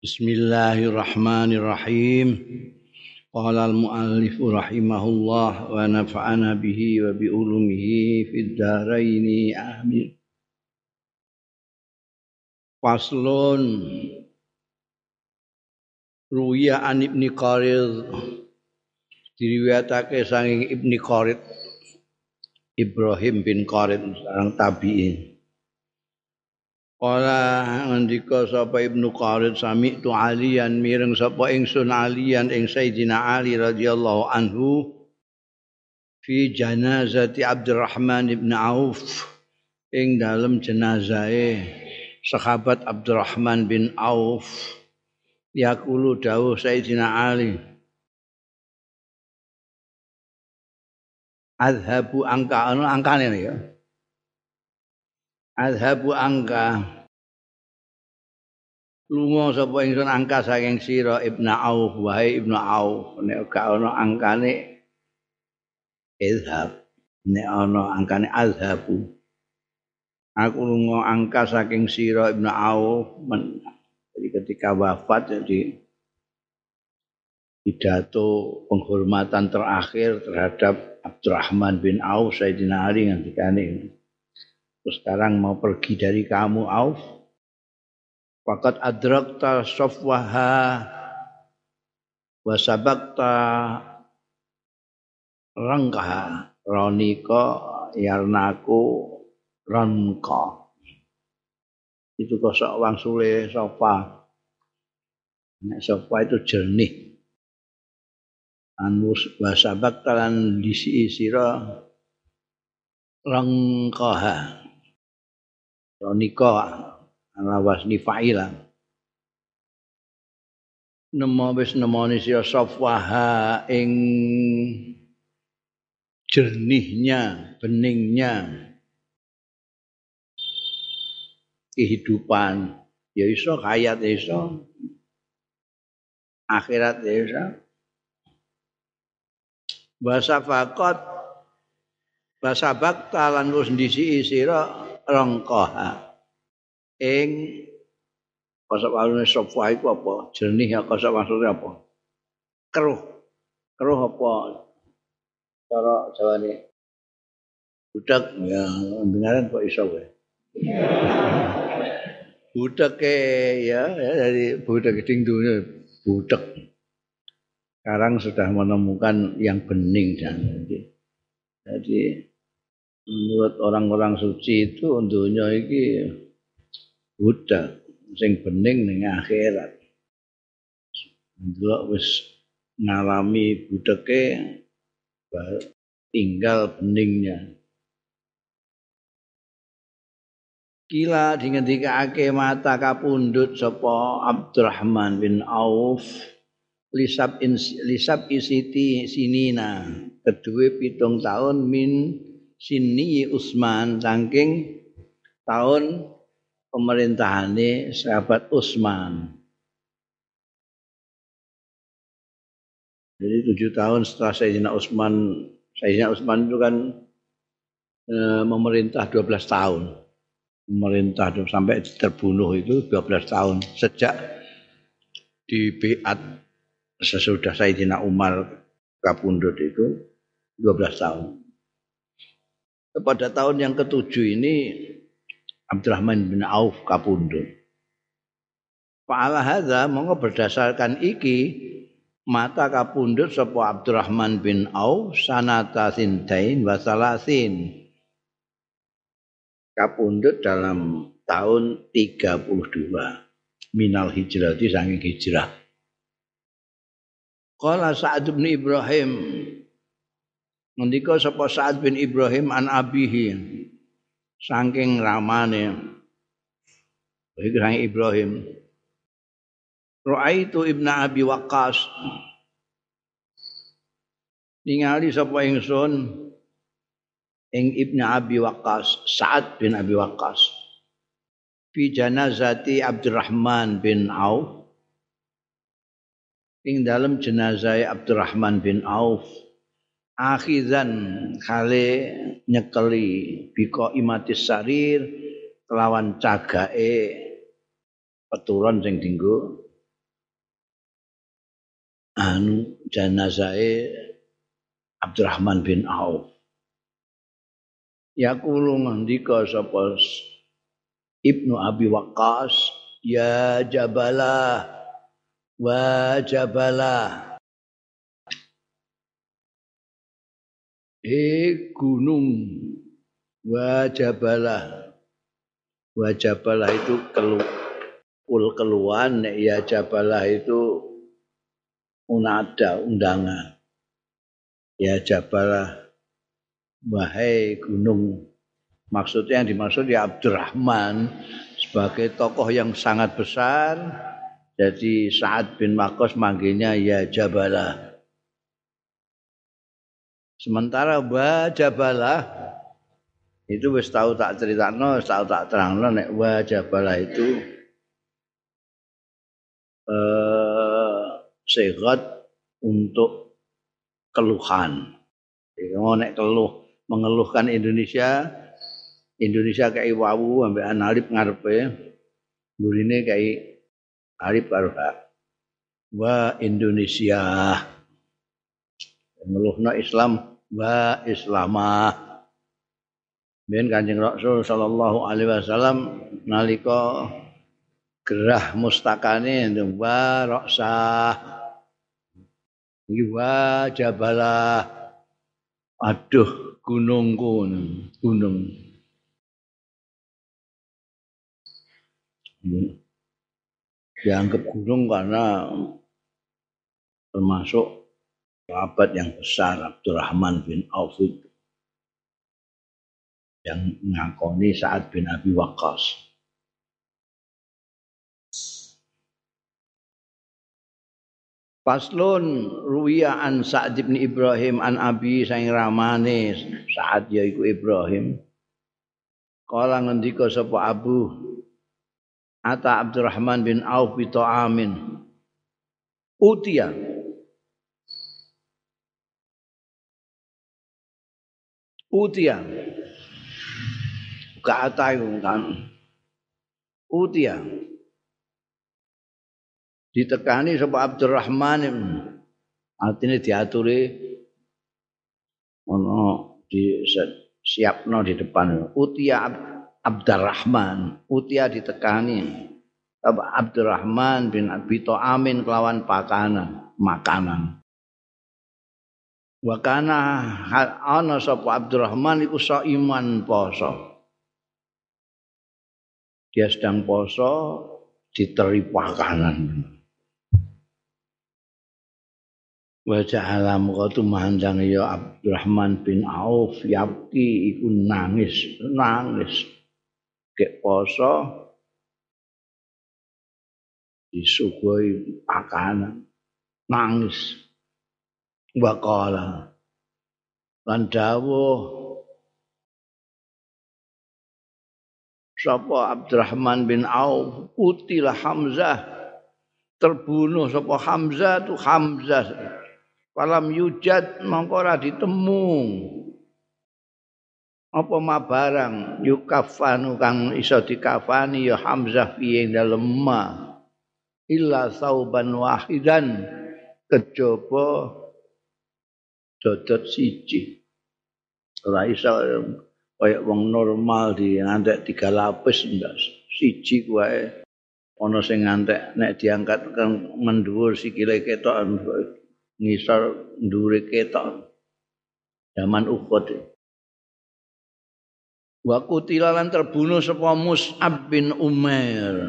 Bismillahirrahmanirrahim. Qala al-muallif rahimahullah wa nafa'ana bihi wa bi ulumihi fid dharain amin. Faslun Ruya an Ibni Qarid diriwayatake saking Ibni Qarid Ibrahim bin Qarid sareng tabi'in Kala ngendika sapa Ibnu Qarid sami tu alian mireng sapa ingsun alian ing Sayyidina Ali radhiyallahu anhu fi janazati Abdurrahman ibn Auf ing dalam jenazahe sahabat Abdurrahman bin Auf yaqulu dawuh Sayyidina Ali Adhabu angka ana angkane ya Adhabu angka. Lunga sapa ingsun angka saking sira? Ibnu Auf wahai Ibnu Auf nek gak ana angkane idhab nek ana angkane azhabu aku lunga angka saking sira Ibnu Auf men, jadi ketika wafat jadi pidato penghormatan terakhir terhadap Abdurrahman bin Auf Sayyidina Ali ini Terus sekarang mau pergi dari kamu Auf. Fakat adrakta sofwaha wa sabakta rangkaha ronika yarnaku ranka. Itu kosok wang sule sofa. Sofa itu jernih. Anus wasabak talan disi sira rangkaha Ronika ala wasni fa'ila. Nemo wis nemoni sira safwaha ing jernihnya, beningnya kehidupan. Ya iso hayat ya iso. Akhirat ya iso. Basa fakot Basa bakta lan wis ndisi sira rangkaha. Ing kosok walune sofa iku apa? Jernih kosok maksudnya apa? Keruh. Keruh apa? Cara jawane. Budak. Ya dengaran kok iso kowe? Budak ya, ya dari budak ding dunia budak sekarang sudah menemukan yang bening dan jadi menurut orang-orang suci itu untuknya iki budak sing bening ning akhirat. Delok wis ngalami budeke tinggal beningnya. Kila dingendikake mata kapundut sapa Abdurrahman bin Auf lisab in, lisab isiti sinina kedua pitung tahun min Sini Utsman saking tahun pemerintahane sahabat Utsman. Jadi tujuh tahun setelah Sayyidina Utsman, Sayyidina Utsman itu kan e, memerintah 12 tahun. Memerintah sampai terbunuh itu 12 tahun sejak di Biat sesudah Sayyidina Umar kapundut itu 12 tahun pada tahun yang ketujuh ini Abdurrahman bin Auf kapundhut. Fa'ala hadza monggo berdasarkan iki mata kapundhut sapa Abdurrahman bin Auf sanata sintain wa salasin. Dalam tahun 32 minal hijrah di saking hijrah. Qala Sa'ad bin Ibrahim Ngendika sapa Sa'ad bin Ibrahim an abihi. Saking ramane. Iki Ibrahim. Ra'aitu Ibnu Abi Waqqas. Ningali sapa ingsun ing Ibnu Abi Waqqas Sa'ad bin Abi Waqqas. Fi janazati Abdurrahman bin Auf. Ing dalam jenazah Abdurrahman bin Auf akhizan kale nyekeli biko imatis sarir kelawan cagake peturon sing dinggo anu janazahe Abdurrahman bin Auf. Yaqulu ngendika sapa Ibnu Abi Waqqas, ya Jabalah wa Jabalah. Eh gunung wa Jabalah. Wa Jabalah itu kelu kul keluan ya Jabalah itu unada undangan. Ya Jabalah wahai gunung maksudnya yang dimaksud ya Abdurrahman sebagai tokoh yang sangat besar jadi Sa'ad bin Makos manggilnya ya Jabalah sementara wa Jabalah itu wis tahu tak no, tahu tak terangno nek wa Jabalah itu eh sehat untuk keluhan. Mau nek keluh mengeluhkan Indonesia Indonesia kayak wawu sampai analip ngarepe burine kayak arif karo wa Indonesia ngeluhna Islam wa Islamah. Ben Kanjeng Rasul sallallahu alaihi wasallam nalika gerah mustakane wa raksah wa jabalah. Aduh gunung gunung gunung. Dianggap gunung karena termasuk sahabat yang besar Abdurrahman bin Auf yang mengakoni saat bin Abi Waqqas. Faslun ruwiya an Sa'd bin Ibrahim an Abi saing ramane Sa'ad yaiku Ibrahim. Kala ngendika sapa Abu Ata Abdurrahman bin Auf bi Amin. Utia Utia Buka atayu kan Utia ditekani sapa Abdurrahman artinya diaturi ono di siapno di depan. Utia Abdurrahman utia ditekani. Abdurrahman bin Abi Amin kelawan pakanan makanan wa kana ana sapa Abdurrahman iku iman poso. Dia sedang poso diteri pakanan. Wa ja'ala muqatu mandang ya Abdurrahman bin Auf yabki iku nangis nangis. Ke poso disuguhi pakanan. Nangis waqala lan dawuh sapa Abdurrahman bin Auf utilah Hamzah. Terbunuh sapa Hamzah tu Hamzah. Falam yujad mongko ora ditemu. Apa ma barang? Yukafanu kang iso dikafani ya Hamzah ing dalem ma. Illa sauban wahidan. Kejaba dodot siji. Ora iso kaya wong normal di ngantek tiga lapis ndak siji kuwi ana sing ngantek nek diangkat kan mendhuwur sikile ketok ngisor ndure ketok. Zaman Uhud. Wa kutilalan terbunuh sapa Mus'ab bin Umair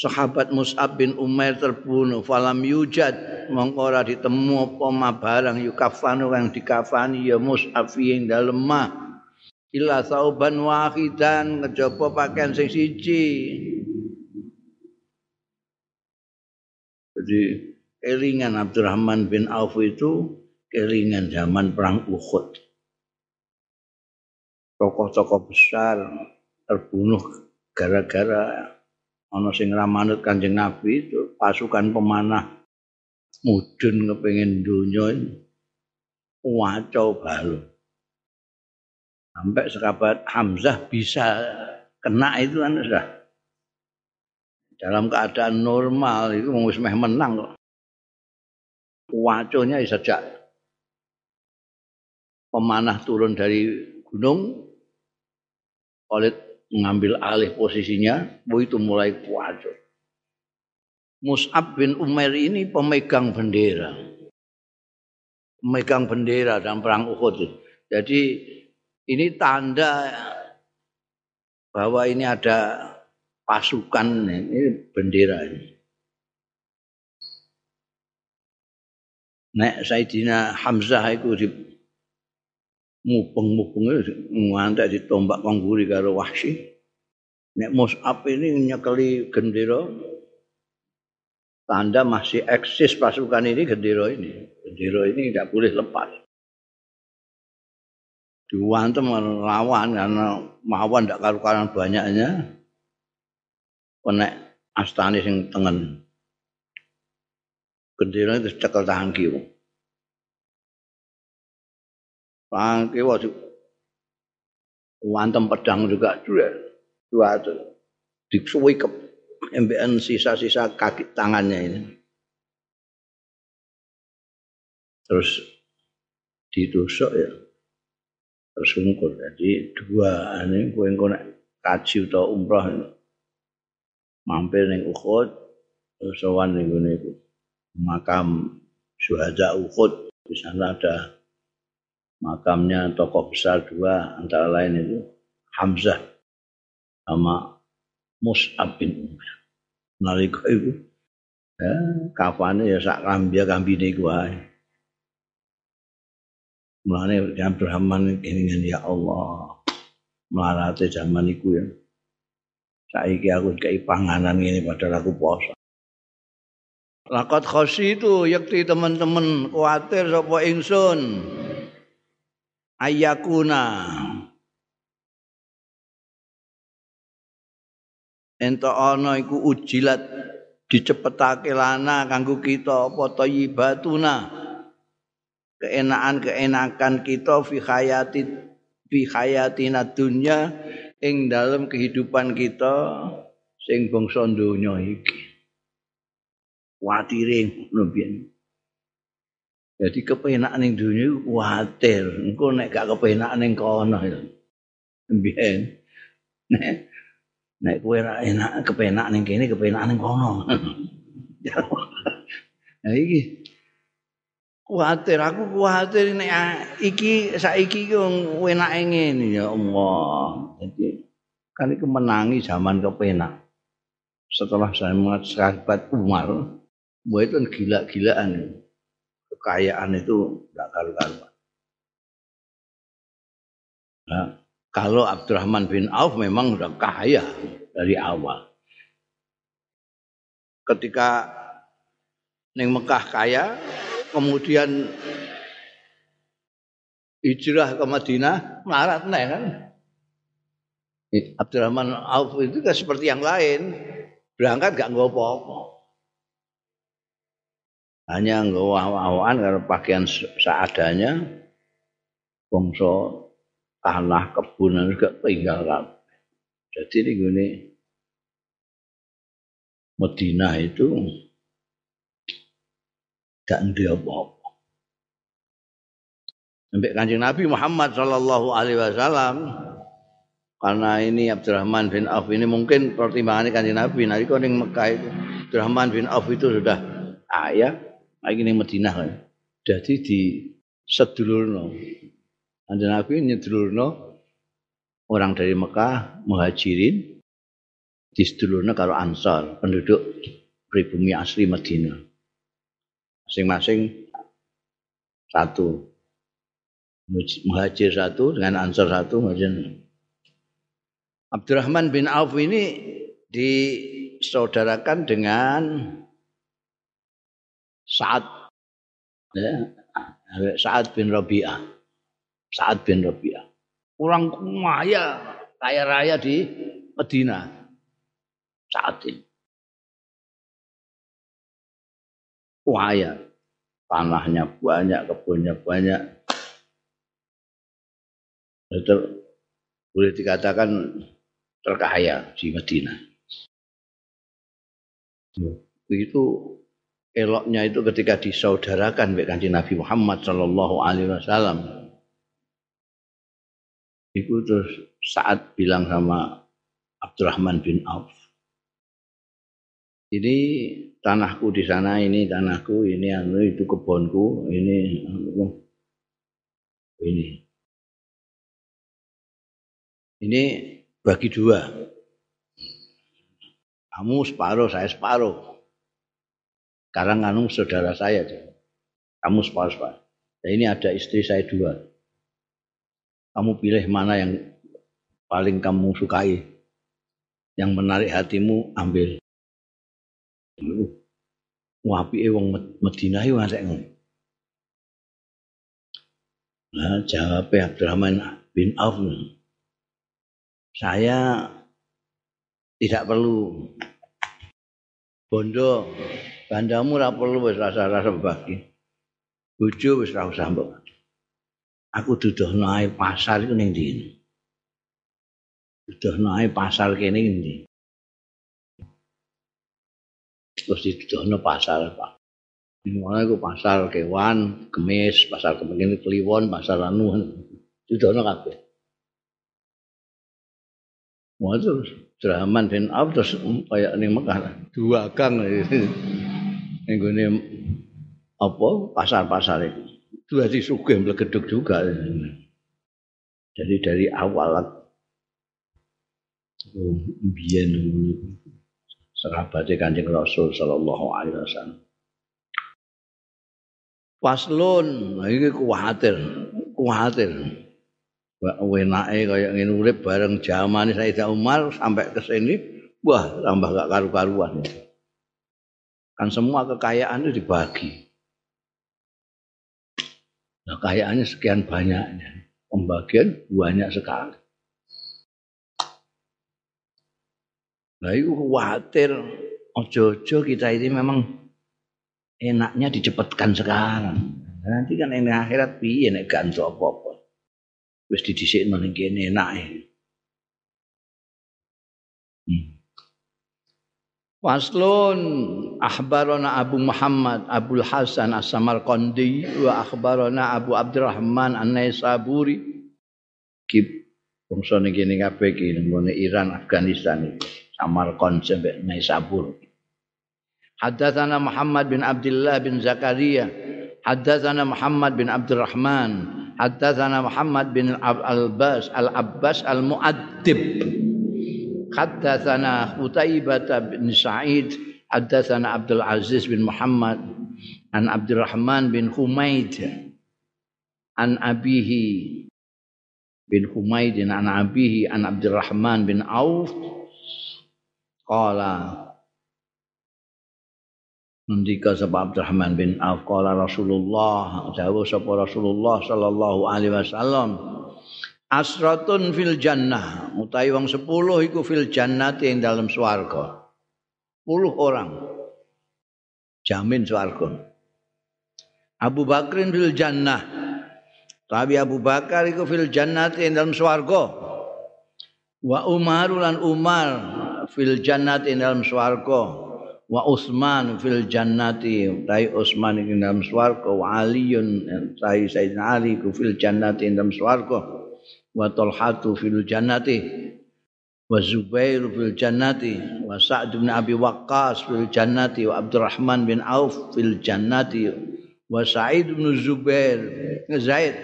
sahabat Mus'ab bin Umair terbunuh. Falam yujad mongko ora ditemu apa barang yukafanu kang dikafani ya Mus'ab ing dalem mah illa sauban wahidan kejaba pakaian sing siji. Jadi kelingan Abdurrahman bin Auf itu kelingan zaman perang Uhud. Tokoh-tokoh besar terbunuh gara-gara ana sing ramanut Kanjeng Nabi itu pasukan pemanah mudun kepengin donya wacau balu. Sampai sekabat Hamzah bisa kena itu kan sudah dalam keadaan normal itu wis menang kok. waconya sejak pemanah turun dari gunung Khalid mengambil alih posisinya itu mulai waco Mus'ab bin Umair ini pemegang bendera. Pemegang bendera dalam perang Uhud jadi ini tanda bahwa ini ada pasukan ini bendera ini. Nek Sayyidina Hamzah itu mupeng-mupeng ngantek ditombak kongguri karo Wahsy. Nek Mus'ab ini nyekeli gendera tanda masih eksis pasukan ini gendera ini. Gendera ini tidak boleh lepas. Diwantem lawan karena mawon tidak karu-karuan banyaknya. Konek astani sing tengen. Gendera itu cekel tangan kiwa. Tangan kiwa wantem pedang juga dua dua itu disuwi ke MBN sisa-sisa kaki tangannya ini. Terus ditusuk ya. Tersungkur. Jadi dua ini kue kue kaji atau umroh mampir neng Uhud terus sowan ning makam syuhada Uhud. Di sana ada makamnya tokoh besar dua antara lain itu Hamzah sama Mus'ab bin Umar. Nalika itu ya, kafane ya sak kambia kambine iku wae. Mulane Abdurrahman ini ya Allah. Melarate zaman iku ya. Saiki aku kei panganan ini padahal aku poso. Lakot khosi itu yakti teman-teman kuatir sapa ingsun. Ayakuna. Ento ana iku ujilat dicepetake lana kanggo kita apa thayyibatuna. Keenakan-keenakan kita fi hayati fi hayatina dunya ing dalam kehidupan kita sing bangsa donya iki. kuatire ngono Jadi kepenak ning dunia kuatir. Engko nek gak kepenak ning kono ya. Mbiyen. Nek nek kowe ora enak kepenak ning kene kepenak ning kono. Nah iki kuatir aku kuatir nek iki saiki iki enake ngene ya Allah. Jadi kan iku menangi zaman kepenak. Setelah saya sahabat Umar, Wah itu gila-gilaan. Kekayaan itu tidak karu-karuan. Nah, kalau Abdurrahman bin Auf memang sudah kaya dari awal. Ketika Neng Mekah kaya, kemudian hijrah ke Madinah, marat nih kan. Abdurrahman Auf itu kan seperti yang lain, berangkat gak nggak hanya ngawah-awahan karena pakaian seadanya bangsa tanah kebun juga tinggal jadi ini gini Medina itu tidak ada apa-apa. Sampai kanjeng Nabi Muhammad Shallallahu Alaihi Wasallam karena ini Abdurrahman bin Auf ini mungkin pertimbangannya kanjeng Nabi. Nanti kau Mekah itu Abdurrahman bin Auf itu sudah ayah lagi ning Madinah kan. Jadi di sedulurno. Anda Nabi nyedulurno orang dari Mekah muhajirin di sedulurno karo Ansar, penduduk pribumi asli Madinah. Masing-masing satu. Muhajir satu dengan Ansar satu. Abdurrahman bin Auf ini disaudarakan dengan Sa'ad ya, Sa'ad bin Rabi'ah. Sa'ad bin Rabi'ah. Orang kaya, kaya raya di Medina. Saat ini. Kaya. Tanahnya banyak, kebunnya banyak. Itu boleh dikatakan terkaya di Medina. Itu eloknya itu ketika disaudarakan oleh kanjeng Nabi Muhammad Shallallahu Alaihi Wasallam. Itu terus saat bilang sama Abdurrahman bin Auf, ini tanahku di sana, ini tanahku, ini anu itu kebunku, ini anu, ini. Ini bagi dua. Kamu separuh, saya separuh. Sekarang anu saudara saya. Kamu separuh, separuh. Nah, ini ada istri saya dua. Kamu pilih mana yang paling kamu sukai. Yang menarik hatimu, ambil. Wapi wong Madinah yo arek ngono. Nah, jawab Abdurrahman bin Auf. Saya tidak perlu bondo bandamu ora perlu wis rasa-rasa bagi. Bojo wis ora usah mbok. Aku duduhno ae pasar iku ning ndi. Duduhno ae pasar kene ndi. terus didudono pasar Pak. Dimana itu pasar kewan, kemis, pasar kemudian kliwon, pasar anu, didudono kabeh. Wah terus Abdurrahman bin terus kayak ini Mekah dua gang ini apa pasar-pasar itu dua di sugih melegeduk juga jadi dari awal oh, biyen sahabat Kanjeng Rasul sallallahu alaihi wasallam. Paslon, nah iki kuwatir, kuwatir. Wenake kaya ngene urip bareng zaman Sayyidah Umar sampai ke sini, wah tambah gak karu-karuan. Kan semua kekayaan itu dibagi. Nah, kekayaannya sekian banyaknya. Pembagian banyak sekali. Nah itu khawatir ojo-ojo kita ini memang enaknya dicepatkan sekarang. Nanti kan ini akhirat piye nek gak apa-apa. Wis didhisikno ning kene. Hmm. Waslun akhbarana Abu Muhammad Abdul Hasan As-Samarqandi wa akhbarana Abu Abdurrahman An-Naisaburi. Kip bangsa ning kene kabeh iki Iran Afghanistan iki. Samarkand sampai Naisabur. Haddatsana Muhammad bin Abdullah bin Zakaria. Haddatsana Muhammad bin Abdurrahman. Haddatsana Muhammad bin Al-Abbas Al-Abbas Al-Mu'addib. Haddatsana Utaibah bin Sa'id. Haddatsana Abdul Aziz bin Muhammad an Abdurrahman bin Humaid an abihi bin Humaid an abihi an Abdurrahman bin Auf Qala Ngendika sapa Abdurrahman bin Auf qala Rasulullah dawuh sapa Rasulullah sallallahu alaihi wasallam Asratun fil jannah. Utawi wong 10 iku fil jannati ing dalam swarga. 10 orang. Jamin swarga. Abu Bakrin fil jannah. Tapi Abu Bakar iku fil jannati ing dalam swarga. Wa Umar lan Umar fil jannati dalam swarga. Wa Utsman fil jannati tai Utsman ing dalam swarga. Wa Aliun tai Sayyidina Ali ku fil jannati dalam swarga wa Talhatu fil jannati wa Zubair fil jannati wa Sa'd bin Abi Waqqas fil jannati wa Abdurrahman bin Auf fil jannati wa Sa'id bin Zubair Zaid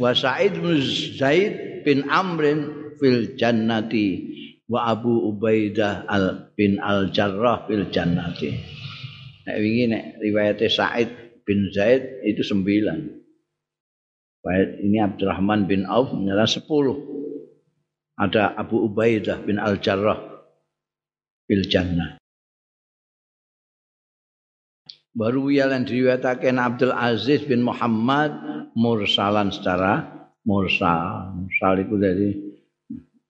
wa Sa'id bin Zaid bin Amrin fil jannati wa Abu Ubaidah al bin Al Jarrah fil jannati. Nek wingi nek riwayat Said bin Zaid itu sembilan. Ini Abdurrahman bin Auf menyerah sepuluh. Ada Abu Ubaidah bin Al Jarrah fil jannah. Baru yang diriwayatkan Abdul Aziz bin Muhammad mursalan secara mursal. Mursal itu dari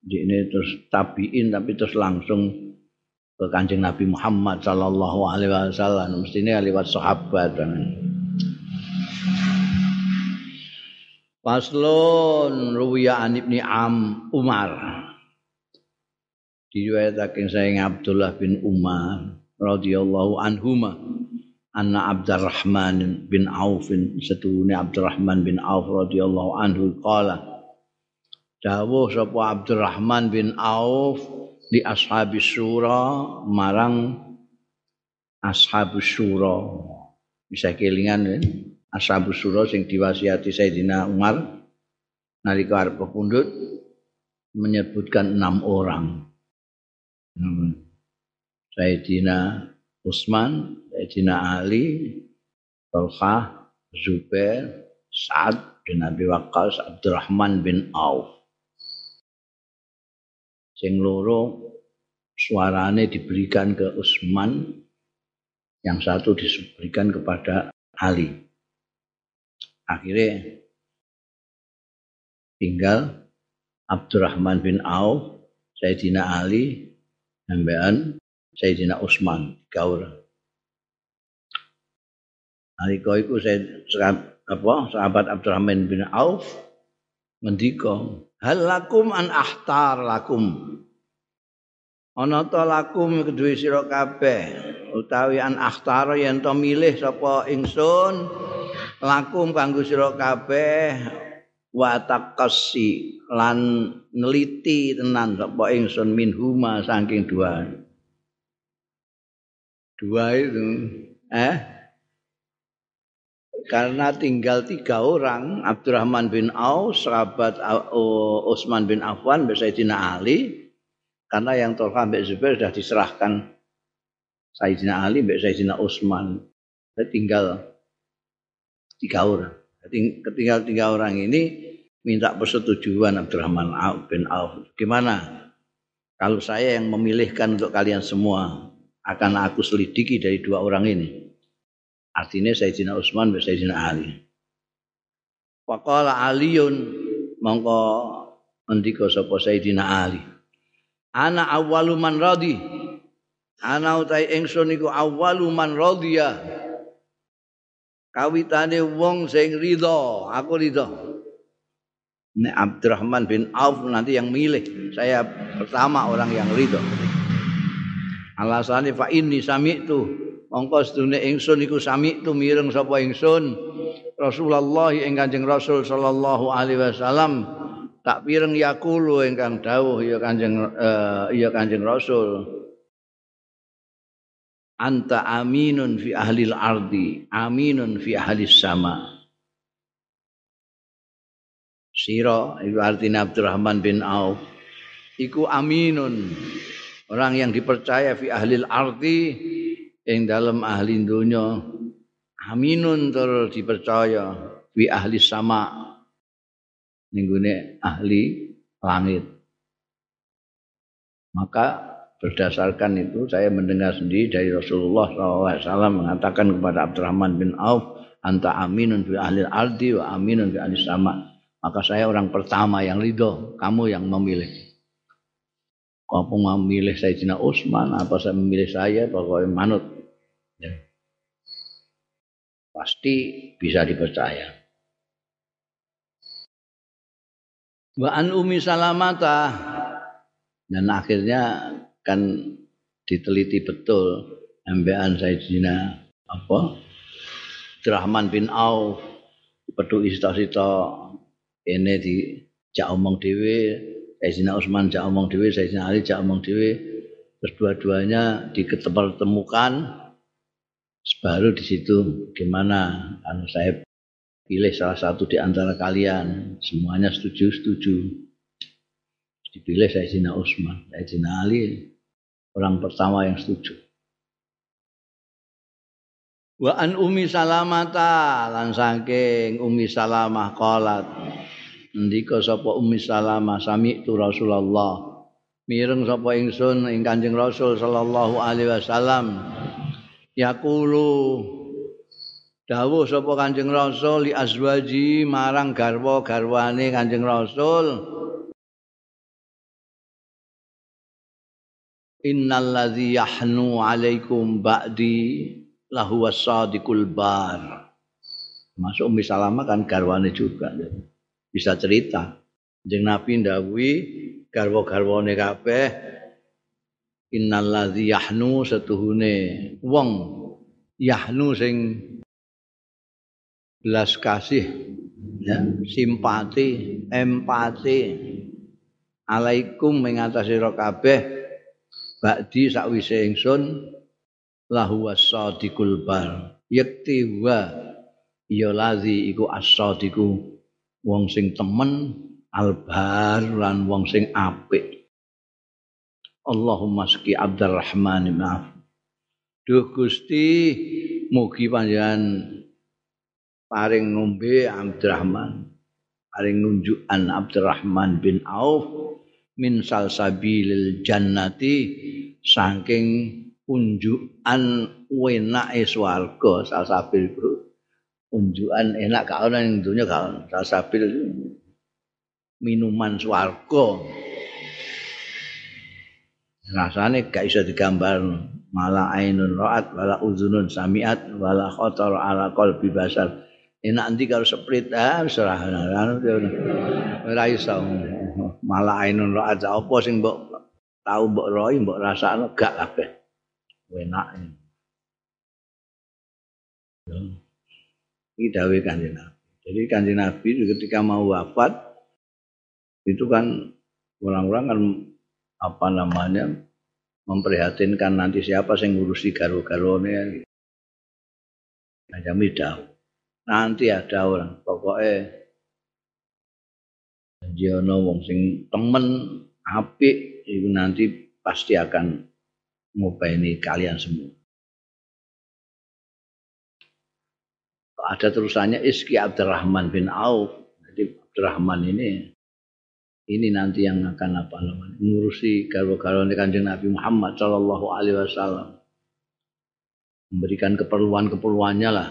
ini terus tabiin tapi terus langsung ke kanjeng Nabi Muhammad Sallallahu Alaihi Wasallam mestinya lewat sahabat Paslon ruwiya an ibni Am Umar. Diriwayataken sayang Abdullah bin Umar radhiyallahu anhuma anna Abdurrahman bin Auf setuhune Abdurrahman bin Auf radhiyallahu anhu qala dawuh sapa Abdurrahman bin Auf di ashabis syura marang ashabus syura. Bisa kelingan ya ashabus syura sing diwasiati Sayyidina Umar nalika arep pepundhut menyebutkan enam orang hmm. Sayyidina Utsman, Sayyidina Ali, Talha, Zubair, Sa'ad bin Abi Waqqas, Abdurrahman bin Auf. Sing loro suarane diberikan ke Utsman, yang satu diberikan kepada Ali. Akhirnya tinggal Abdurrahman bin Auf, Sayyidina Ali, sampean Sayyidina Utsman gaur. Nalika iku saya apa sahabat Abdurrahman bin Auf ngendika, "Hal lakum an ahtar lakum." Ana ta lakum kedue sira kabeh utawi an ahtar yen to milih sapa ingsun lakum kanggo sira kabeh wa taqassi lan neliti tenan sapa ingsun minhuma saking dua. Dua itu eh? Karena tinggal tiga orang Abdurrahman bin Auf sahabat Utsman bin Affan Sayyidina Ali. Karena yang Tolha Mbak Zubair sudah diserahkan Sayyidina Ali Mbak Sayyidina Utsman. Tinggal tiga orang ketinggal tiga orang ini minta persetujuan Abdurrahman bin Auf gimana kalau saya yang memilihkan untuk kalian semua akan aku selidiki dari dua orang ini. Artinya Sayyidina Utsman dan Sayyidina Ali. Faqala Aliun mongko ngendika sapa Sayyidina Ali. Ana awwalu man radhi. Ana utai ingsun iku awwalu man. Kawitane wong sing ridho, aku ridho. Nek Abdurrahman bin Auf nanti yang milih. Saya pertama orang yang ridho. Alasane fa inni sami'tu mongko sedune ingsun iku sami'tu mireng sapa ingsun Rasulullah ing Kanjeng Rasul sallallahu alaihi wasallam tak pireng yakulu ingkang dawuh ya Kanjeng uh, ya Kanjeng Rasul anta aminun fi ahli ardi aminun fi ahli sama. Sira iku artinya Abdurrahman bin Auf. Iku aminun orang yang dipercaya fi ahli arti yang dalam ahli dunia aminun ter dipercaya fi ahli sama. Ninggune ahli langit. Maka berdasarkan itu saya mendengar sendiri dari Rasulullah SAW mengatakan kepada Abdurrahman bin Auf anta aminun fi ahli ardi wa aminun fi ahli sama. Maka saya orang pertama yang ridho kamu yang memilih. Apa memilih Sayyidina Utsman apa saya memilih saya pokoknya manut. Ya. pasti bisa dipercaya. Wa an umi salamata. Dan akhirnya kan diteliti betul ambean Sayyidina apa? Rahman bin Auf. Pedu ista-ista ini di jak omong dhewe Sayyidina Utsman jak omong dhewe, Sayyidina Ali jak omong dhewe. Terus dua-duanya diketemukan. Baru di situ gimana anu saya pilih salah satu di antara kalian. Semuanya setuju setuju. Dipilih Sayyidina Utsman Sayyidina Ali orang pertama yang setuju. Wa an umi salamata lan saking umi salamah qalat ndika sapa Ummi Salamah sami tu Rasulullah. Mireng sapa ingsun ing Kanjeng Rasul sallallahu alaihi wasallam. Yaqulu dawuh sapa Kanjeng Rasul li azwaji marang garwa-garwane Kanjeng Rasul Innal ladzi yahnu alaikum ba'di lahu wasadiqul bar. Masuk Ummi Salamah kan garwane juga. Jadi. bisa cerita. Jeng Nabi ndawuhi garwa-garwane kabeh innalladzi yahnu setuhune wong yahnu sing belas kasih ya simpati empati alaikum mengatasi sira kabeh ba'di sakwise ingsun lahu wasadiqul bar. Yakti wa ya lazi iku asadiku wong sing temen albar lan wong sing apik. Allahumma ski Abdurrahman maaf. Duh Gusti mugi panjenengan paring ngombe Abdurrahman. Paring nunjukan Abdurrahman bin Auf min salsabilil jannati saking unjukan wenake swarga salsabil unjukan enak gak ana ning dunya gak ana salsabil minuman swarga. Rasane gak iso digambar malah ainun ra'at wala uzunun samiat wala khatar ala qalbi basar enak nanti kalau split ah serah. Ora iso. Malah ainun ra'at apa sing mbok tau mbok roi mbok rasakno? Gak kabeh. Enak ini. Dawe kanjeng Nabi. Jadi kanjeng Nabi ketika mau wafat itu kan orang-orang kan apa namanya memprihatinkan nanti siapa yang ngurusi garu-garone Macam itu nanti ada orang pokoknya janji ono wong sing temen apik itu nanti pasti akan ini kalian semua. Ada terusannya Iski Abdurrahman bin Auf. Jadi Abdurrahman ini ini nanti yang akan apa namanya mengurusi garu-garu kanjeng Nabi Muhammad Shallallahu Alaihi Wasallam memberikan keperluan-keperluannya lah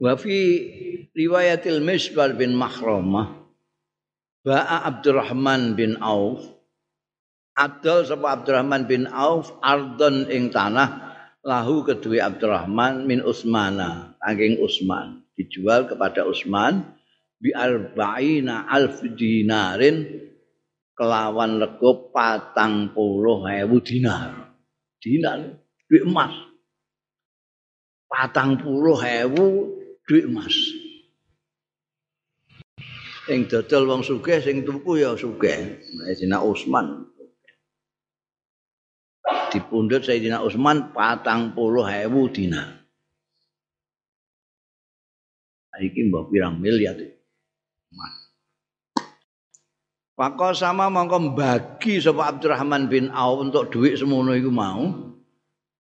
Wa fi riwayatil Misbar bin Mahramah Ba'a Abdurrahman bin Auf Adol sapa Abdurrahman bin Auf ardon ing tanah lahu kedua Abdurrahman min Usmana saking Usman. Dijual kepada Usman bi arba'ina alf dinarin kelawan rego patang puluh ewu dinar. Dinar duit emas. Patang puluh ewu duit emas. Sing dodol wong sugih sing tuku ya sugih. Sayyidina Utsman. Dipundhut Sayyidina Utsman 40.000 dinar. Iki mbok pirang miliar emas. Pakal sama mongko bagi sapa Abdurrahman bin Auf untuk duit semono iku mau.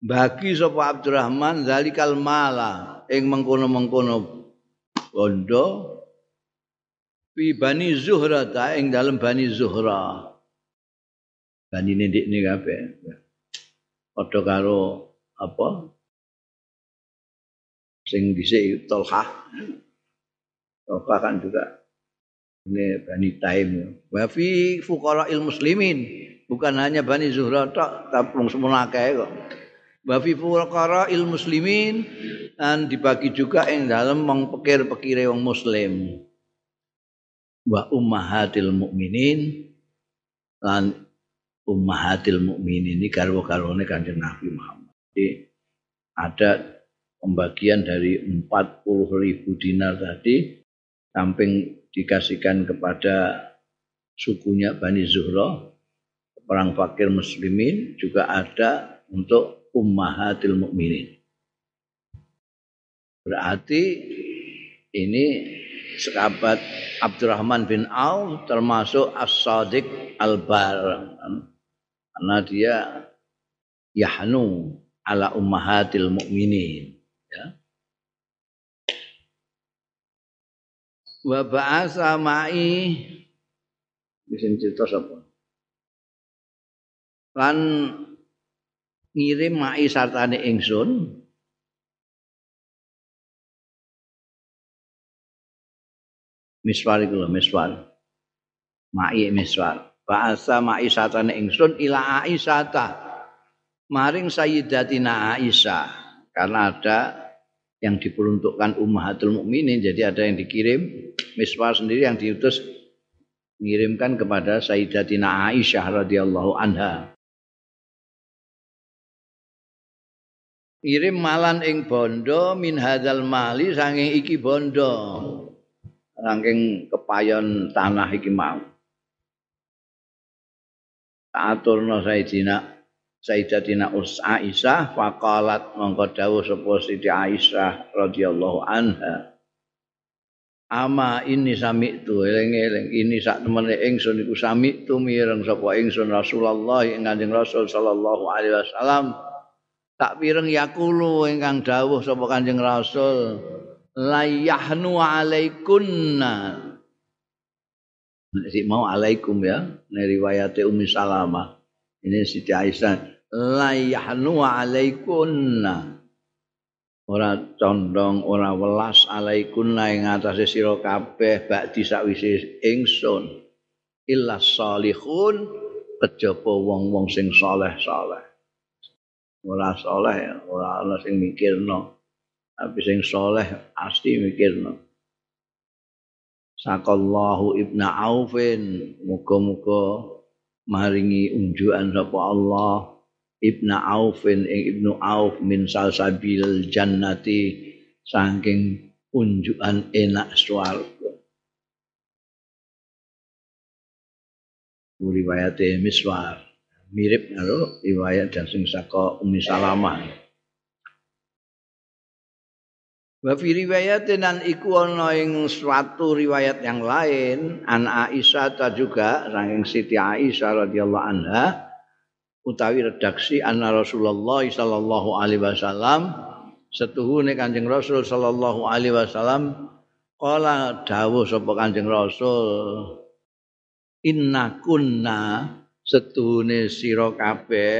Bagi sapa Abdurrahman zalikal mala ing mengkono-mengkono bondo fi bani zuhra ta ing dalem bani zuhra. Bani nendik ne kabeh. Padha karo apa? Sing dhisik Tolha Tolha kan juga ini Bani Taim. Wa fi fuqara'il muslimin. Bukan hanya Bani Zuhra tok tapi semua akeh kok wa fi fuqara'il muslimin dan dibagi juga yang dalam mengpekir-pekire wong muslim wa ummahatil mukminin lan ummahatil mukminin ini garwa-garwane Kanjeng Nabi Muhammad. Jadi ada pembagian dari 40 ribu dinar tadi samping dikasihkan kepada sukunya Bani Zuhra perang fakir muslimin juga ada untuk ummahatil mukminin. Berarti ini sahabat Abdurrahman bin Auf termasuk As-Sadiq Al-Bar. Karena dia yahnu ala ummahatil mukminin ya. Wa ba'asa ma'i bisa cerita sapa? Lan ngirim mai sartane ingsun. Miswar iku lho miswar. Mai miswar. Bahasa mai sartane ingsun ila aisyata. Maring sayyidatina Aisyah. Karena ada yang diperuntukkan ummahatul mukminin jadi ada yang dikirim. Miswar sendiri yang diutus mengirimkan kepada Sayyidatina Aisyah radhiyallahu anha ngirim malan ing bondo min hadzal mali saking iki bondo. Saking kepayon tanah iki mau. Aturna Sayyidina Sayyidatina Aisyah faqalat mongko dawuh sapa Siti Aisyah radhiyallahu anha. Ama ini sami tu eling-eling ini sak temene ingsun iku sami tu mireng sapa ingsun Rasulullah ing Kanjeng Rasul sallallahu alaihi wasallam tak pireng yakulu ingkang dawuh sapa Kanjeng Rasul layahnu alaikunna. Nek mau alaikum ya, ini riwayat Ummi Salamah. Ini Siti Aisyah la yahnu alaikunna. Ora condong ora welas alaikunna ing atase sira kabeh bakdi sakwise ingsun. Illa salihun kejaba wong-wong sing saleh-saleh ora saleh ora ana sing mikirno. Tapi sing saleh pasti mikirno. Sakallahu ibna aufin muga-muga maringi unjukan sapa Allah. Ibnu Aufin ing Ibnu Auf min salsabil jannati saking unjukan enak swarga. Riwayat Miswar mirip karo riwayat dan sing saka Ummi Salamah. Wa fi riwayatin iku ana ing suatu riwayat yang lain an Aisyah juga saking Siti Aisyah radhiyallahu anha utawi redaksi anna Rasulullah sallallahu alaihi wasallam setuhune Kanjeng Rasul sallallahu alaihi wasallam kala dawuh sapa Kanjeng Rasul inna kunna setuhune sira kabeh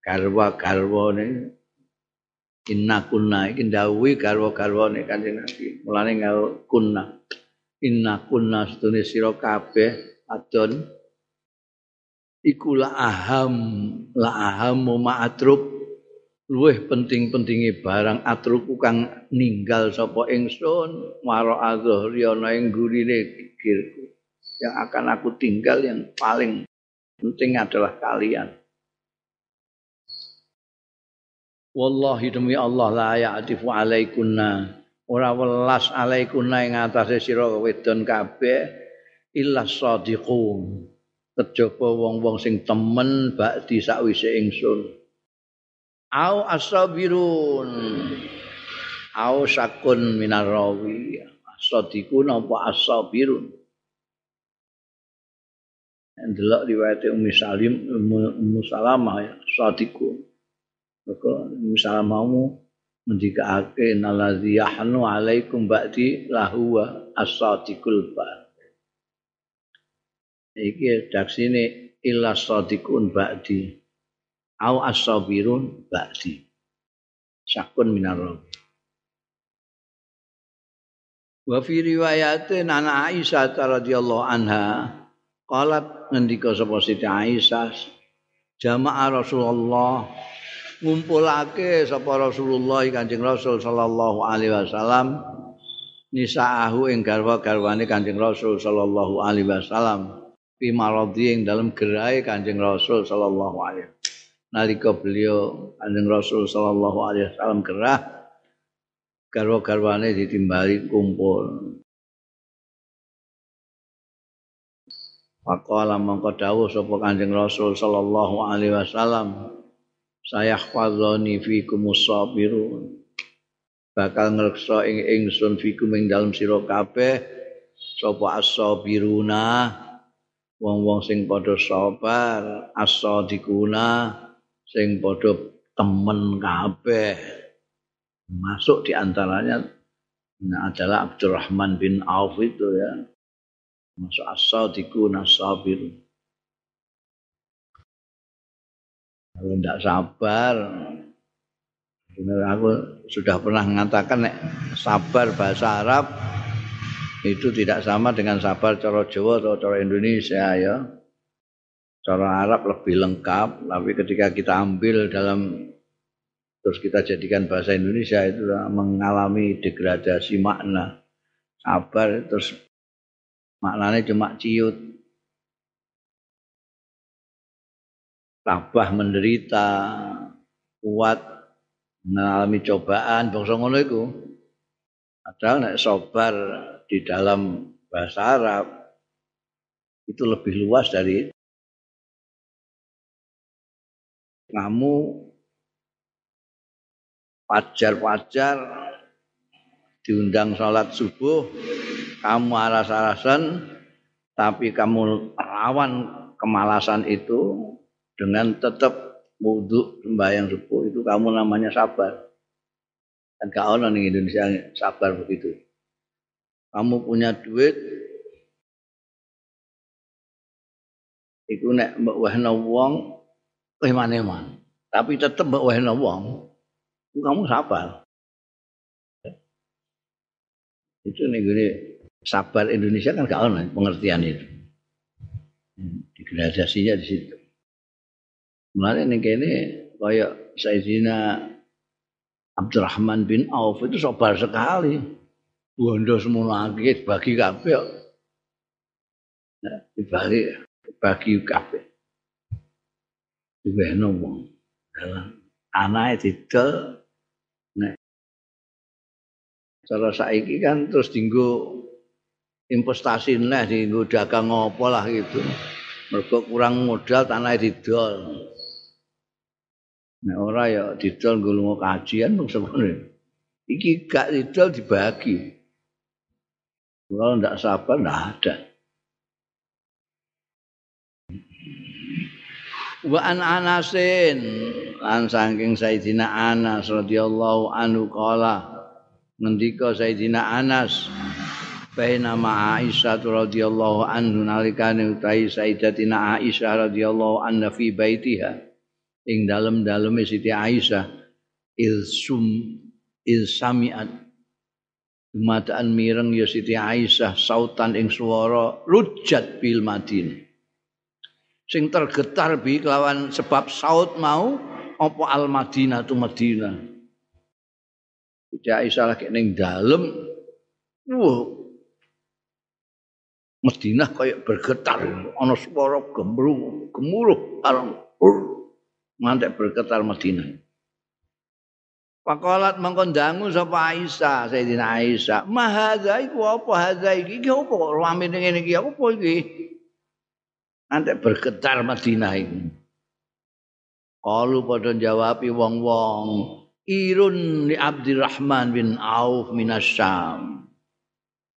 garwa-garwane. Inna kunna iki dawuhi garwa-garwane Kanjeng Nabi. Mulane ngau kunna. Inna kunna setuhune sira kabeh adon. Iku la aham la aham ma'atruk luweh penting-pentingi barang atruku kang ninggal sapa ingsun waro azhri ana ing gurine pikirku. Yang akan aku tinggal yang paling penting adalah kalian. Wallahi demi Allah la ya'tifu alaikunna. Ora welas alaikunna ing atase sira wedon kabeh illa shadiqun kejaba wong-wong sing temen bakdi sakwise ingsun. Au asabirun. Au sakun minarawi asadiku napa asabirun ndelok riwayat Ummi Salim Ummu Salamah ya sadiku maka Ummu Salamahmu mendikaake nalazi yahnu alaikum ba'di lahuwa as-sadiqul ba iki daksine illa sadiqun ba'di au as-sabirun ba'di. Sakun minar wa fi riwayatin Aisyah radhiyallahu anha qalat ngendika sapa Siti Aisyah jamaah Rasulullah ngumpulake sapa Rasulullah Kanjeng Rasul sallallahu alaihi wasallam nisaahu ing garwa-garwane Kanjeng Rasul sallallahu alaihi wasallam fi maradhi ing dalam gerai Kanjeng Rasul sallallahu alaihi nalika beliau Kanjeng Rasul sallallahu alaihi wasallam gerah garwa-garwane ditimbali kumpul Faqala mangko dawuh sapa Kanjeng Rasul sallallahu alaihi wasallam saya khfadzani fikum sabirun bakal ngreksa ing ingsun fikum ing dalem sira kabeh sapa as-sabiruna? Wong-wong sing padha sabar as-sadiquna sing padha temen kabeh. Masuk di antaranya nah, adalah Abdurrahman bin Auf itu ya masuk as-sadiquna sabir kalau tidak sabar aku sudah pernah mengatakan sabar bahasa Arab itu tidak sama dengan sabar cara Jawa atau cara Indonesia ya. Cara Arab lebih lengkap, tapi ketika kita ambil dalam terus kita jadikan bahasa Indonesia itu mengalami degradasi makna. Sabar terus maknanya cuma ciut. Tabah menderita, kuat mengalami cobaan bangsa ngono iku padahal nek sabar di dalam bahasa Arab itu lebih luas dari kamu pajar-pajar diundang sholat subuh kamu aras-arasan tapi kamu rawan kemalasan itu dengan tetap wudhu sembahyang subuh itu kamu namanya sabar. Dan gak ono nih Indonesia sabar begitu. Kamu punya duit iku nek mbok wehna wong eman-eman tapi tetap mbok wehna wong kamu sabar. Itu nih gini sabar Indonesia kan gak ono pengertian itu. Digradasinya di situ. Mulai nih kayaknya kayak Sayyidina Abdurrahman bin Auf itu sabar sekali. Bondo semua lagi bagi kabeh. Nah, dibagi bagi kabeh. Dibehno wong. Anake didol. Cara saiki kan terus dinggo investasi lah dinggo dagang apa lah gitu. Mergo kurang modal tanah didol. Nek ora ya didol nggo lunga kajian mung semono. Iki gak didol dibagi. Kalau ndak sabar ndak ada. Wa an Anasin lan saking Sayyidina Anas radhiyallahu anhu qala ngendika Sayyidina Anas baina ma Aisyah radhiyallahu anhu nalikane utahi Sayyidatina Aisyah radhiyallahu anha fi baitiha ing dalem-daleme Siti Aisyah ilsum ilsamiat Dumadaan mireng ya Siti Aisyah sautan ing swara rujat bil Madinah sing tergetar bi kelawan sebab saut mau apa al Madinah tu Madinah Siti Aisyah lagi ning dalem. Wah. Madinah kayak bergetar, ana swara gemuruh, gemuruh karo ngantek bergetar Madinah. Pakolat mangkon dangu sapa Aisyah, Sayyidina Aisyah. Mahadza iku apa hadza iki? Iki apa? Rame ngene iki apa iki? Nanti bergetar Madinah iki. Kalu pada jawabi wong-wong, irun li Abdurrahman bin Auf minasyam.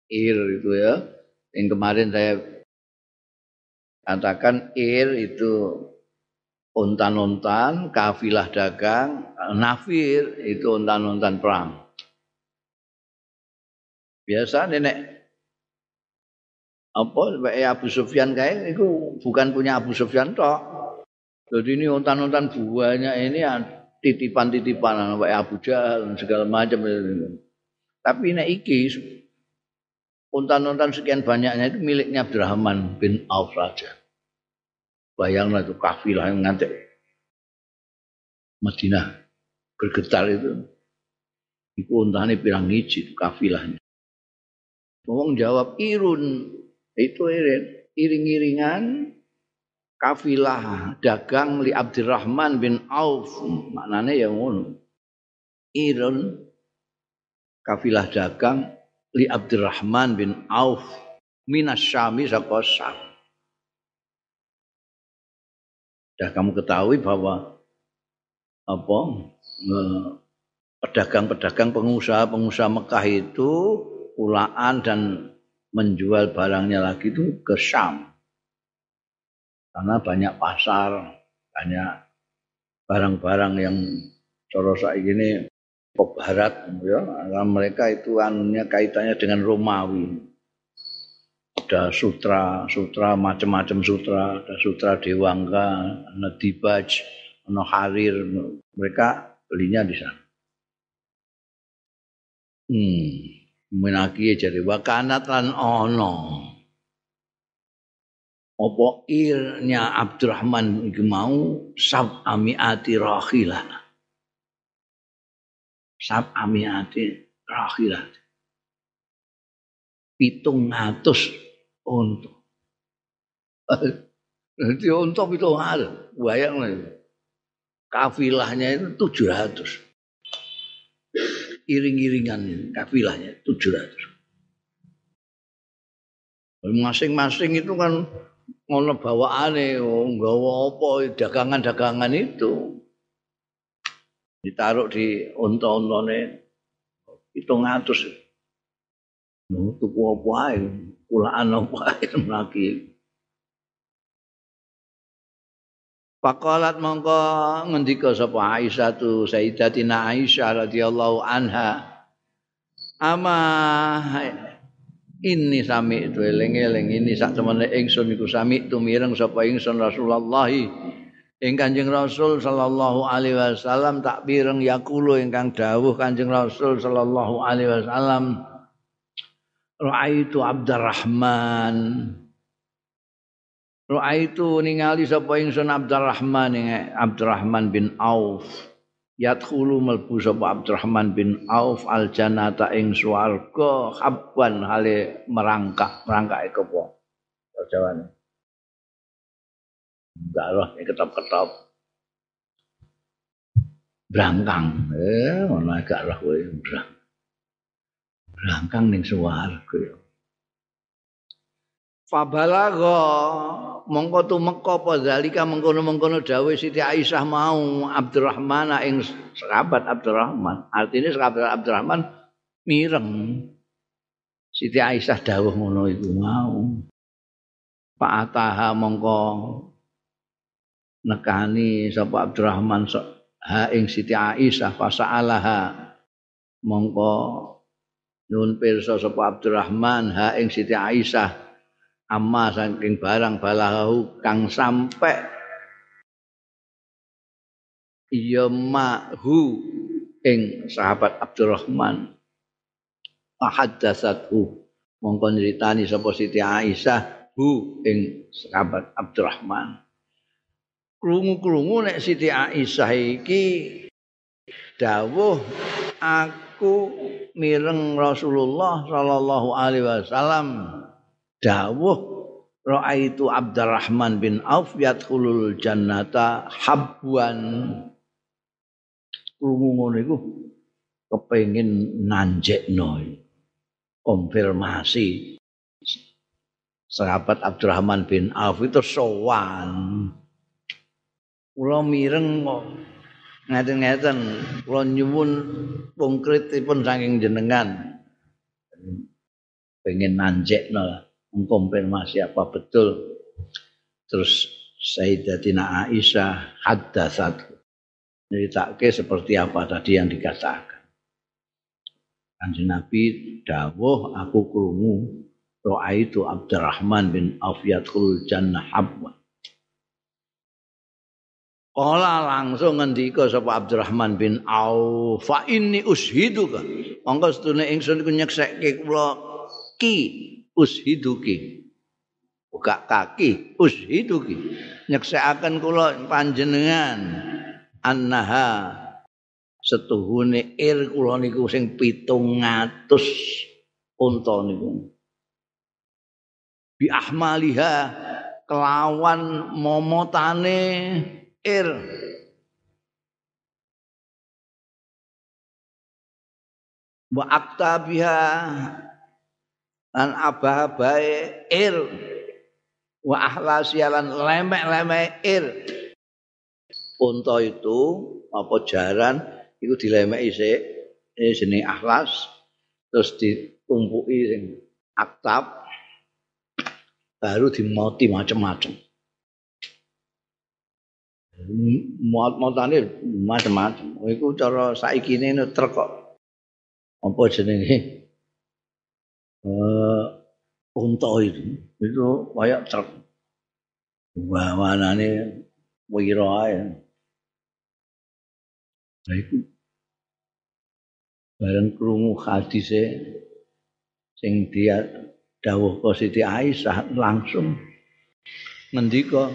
Ir itu ya. Yang kemarin saya katakan ir itu untan-untan, kafilah dagang, nafir itu untan-untan perang. Biasa nenek apa Abu Sufyan kayak itu bukan punya Abu Sufyan toh. Jadi ini untan-untan buahnya ini titipan-titipan kayak Abu Jahal segala macam. Tapi ini iki untan-untan sekian banyaknya itu miliknya Abdurrahman bin Auf saja. Bayanglah itu kafilah yang ngantek Madinah bergetar itu. Itu untane pirang ngiji kafilahnya. Ngomong jawab irun itu irin iring-iringan kafilah dagang li Abdurrahman bin Auf maknanya yang ngono irun kafilah dagang li Abdurrahman bin Auf minas Syami saka Syam. Sudah kamu ketahui bahwa apa pedagang-pedagang pengusaha-pengusaha Mekah itu ulaan dan menjual barangnya lagi itu ke Syam. Karena banyak pasar, banyak barang-barang yang coro ini ke barat ya. Mereka itu anunya kaitannya dengan Romawi. Ada sutra sutra macam-macam sutra. Ada sutra dewangga ada dibaj ada harir. Mereka belinya di sana. Hmm. Menaki jadi wakanat lan ono. Apa irnya Abdurrahman mau sab amiati rakhilah sab amiati rakhilah pitung ngatus untuk jadi untuk pitung ngatus bayang kafilahnya itu tujuh ratus. Iring-iringan kafilahnya 700. Masing-masing itu kan ngono bawaane oh, nggawa apa dagangan-dagangan itu. Ditaruh di unta-untane hitung atus. Nuh, tuku apa ae, kulaan apa ae lagi. Faqalat mongko ngendika sapa Aisyah tu Sayyidatina Aisyah radhiyallahu anha. Ama ini sami itu eling-eling ini sak temene ingsun iku sami itu mireng sapa ingsun Rasulullah ing Kanjeng Rasul sallallahu alaihi wasallam tak pireng yakulo ingkang dawuh Kanjeng Rasul sallallahu alaihi wasallam Ra'aitu Abdurrahman. Ra'aitu ningali sapa ingsun Abdurrahman Abdurrahman bin Auf. Yadkhulu melbu sapa Abdurrahman bin Auf al jannata ing swarga habban hale merangkak merangkake kepo jawane enggak roh ketop-ketop brangkang eh ono agak roh kowe brang brangkang ning swarga ya Fabalago mongko tumeka apa zalika mengkono-mengkono dawuh Siti Aisyah mau Abdurrahman ing sahabat Abdurrahman. Artinya sahabat Abdurrahman mireng. Siti Aisyah dawuh ngono iku mau. Pak Ataha mongko nekani sapa Abdurrahman ha ing Siti Aisyah fasalaha mongko nyuwun pirsa sapa Abdurrahman ha ing Siti Aisyah. Amma saking barang balahu kang sampe. Iya mahu ing sahabat Abdurrahman. Ahaddatsathu mongko nyritani sapa Siti Aisyah hu ing sahabat Abdurrahman krungu-krungu nek Siti Aisyah iki dawuh aku mireng Rasulullah sallallahu alaihi wasallam dawuh Ra'aitu Abdurrahman bin Auf yadkhulul jannata habwan. Krungu ngono iku kepengin nanjekno konfirmasi sahabat Abdurrahman bin Auf itu sowan. Kula mireng kok. Ngeten-ngeten kula nyuwun konkretipun saking jenengan. Pengen nanjekno mengkonfirmasi apa betul. Terus Sayyidatina Aisyah haddatsat ceritake seperti apa tadi yang dikatakan. Kanjeng Nabi dawuh aku krungu itu Abdurrahman bin Auf yadkhul jannah habwa Kala langsung ngendika sapa Abdurrahman bin Auf fa inni ushiduka. Monggo sedune ingsun iku nyeksekke kula. Ki ushiduki. Buka kaki ushiduki. Nyeksekaken kula panjenengan. Annaha setuhune ir kula niku sing 700 unta niku. Bi ahmaliha kelawan momotane ir wa aktabiha lan abah-abahe ir wa ahlasialan lemek-lemek ir unta itu apa jaran itu dilemeki sik ini jenenge akhlas terus ditumpuki sing aktab baru dimoti macam-macam muat-muatane macam-macam iku cara saiki ini truk kok. Apa jenenge? Uh, unta itu. Itu kayak truk bawanane wira ae. Nah itu bareng krungu hadise sing dia dawuh ke Siti Aisyah langsung. Ngendika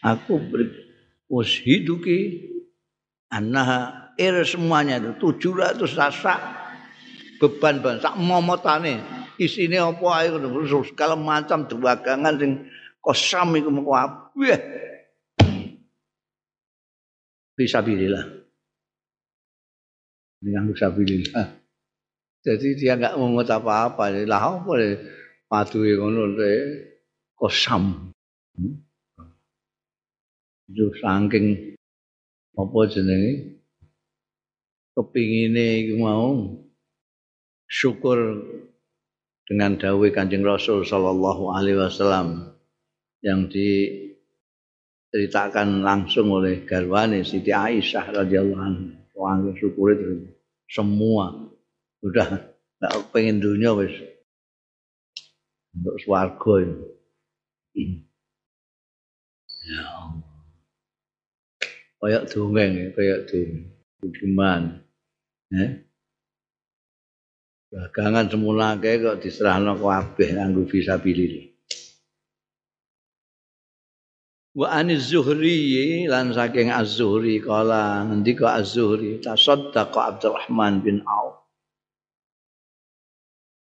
aku ushiduki annaha ir semuanya itu 700 sasak beban ban sak momotane isine apa ae segala macam dagangan sing kosam iku mengko bisa bilillah dengan usabilillah. Jadi dia nggak mengut apa-apa. Lah apa padu ngono kosam. Hmm? Itu saking apa jenenge? Kepingine iku mau syukur dengan dawai Kanjeng Rasul sallallahu alaihi wasallam yang diceritakan langsung oleh garwane Siti Aisyah radhiyallahu anha. Syukur itu semua. Udah nggak pengen dunia wis. Untuk swarga Ya. Kayak dongeng ya, kayak dongeng. Gimana? Eh? Dagangan semula kayak kok diserahno kabeh nganggo fisabilillah. Wa aniz Zuhri lan saking Az-Zuhri kala ngendika Az-Zuhri tasaddaqa Abdurrahman bin Auf.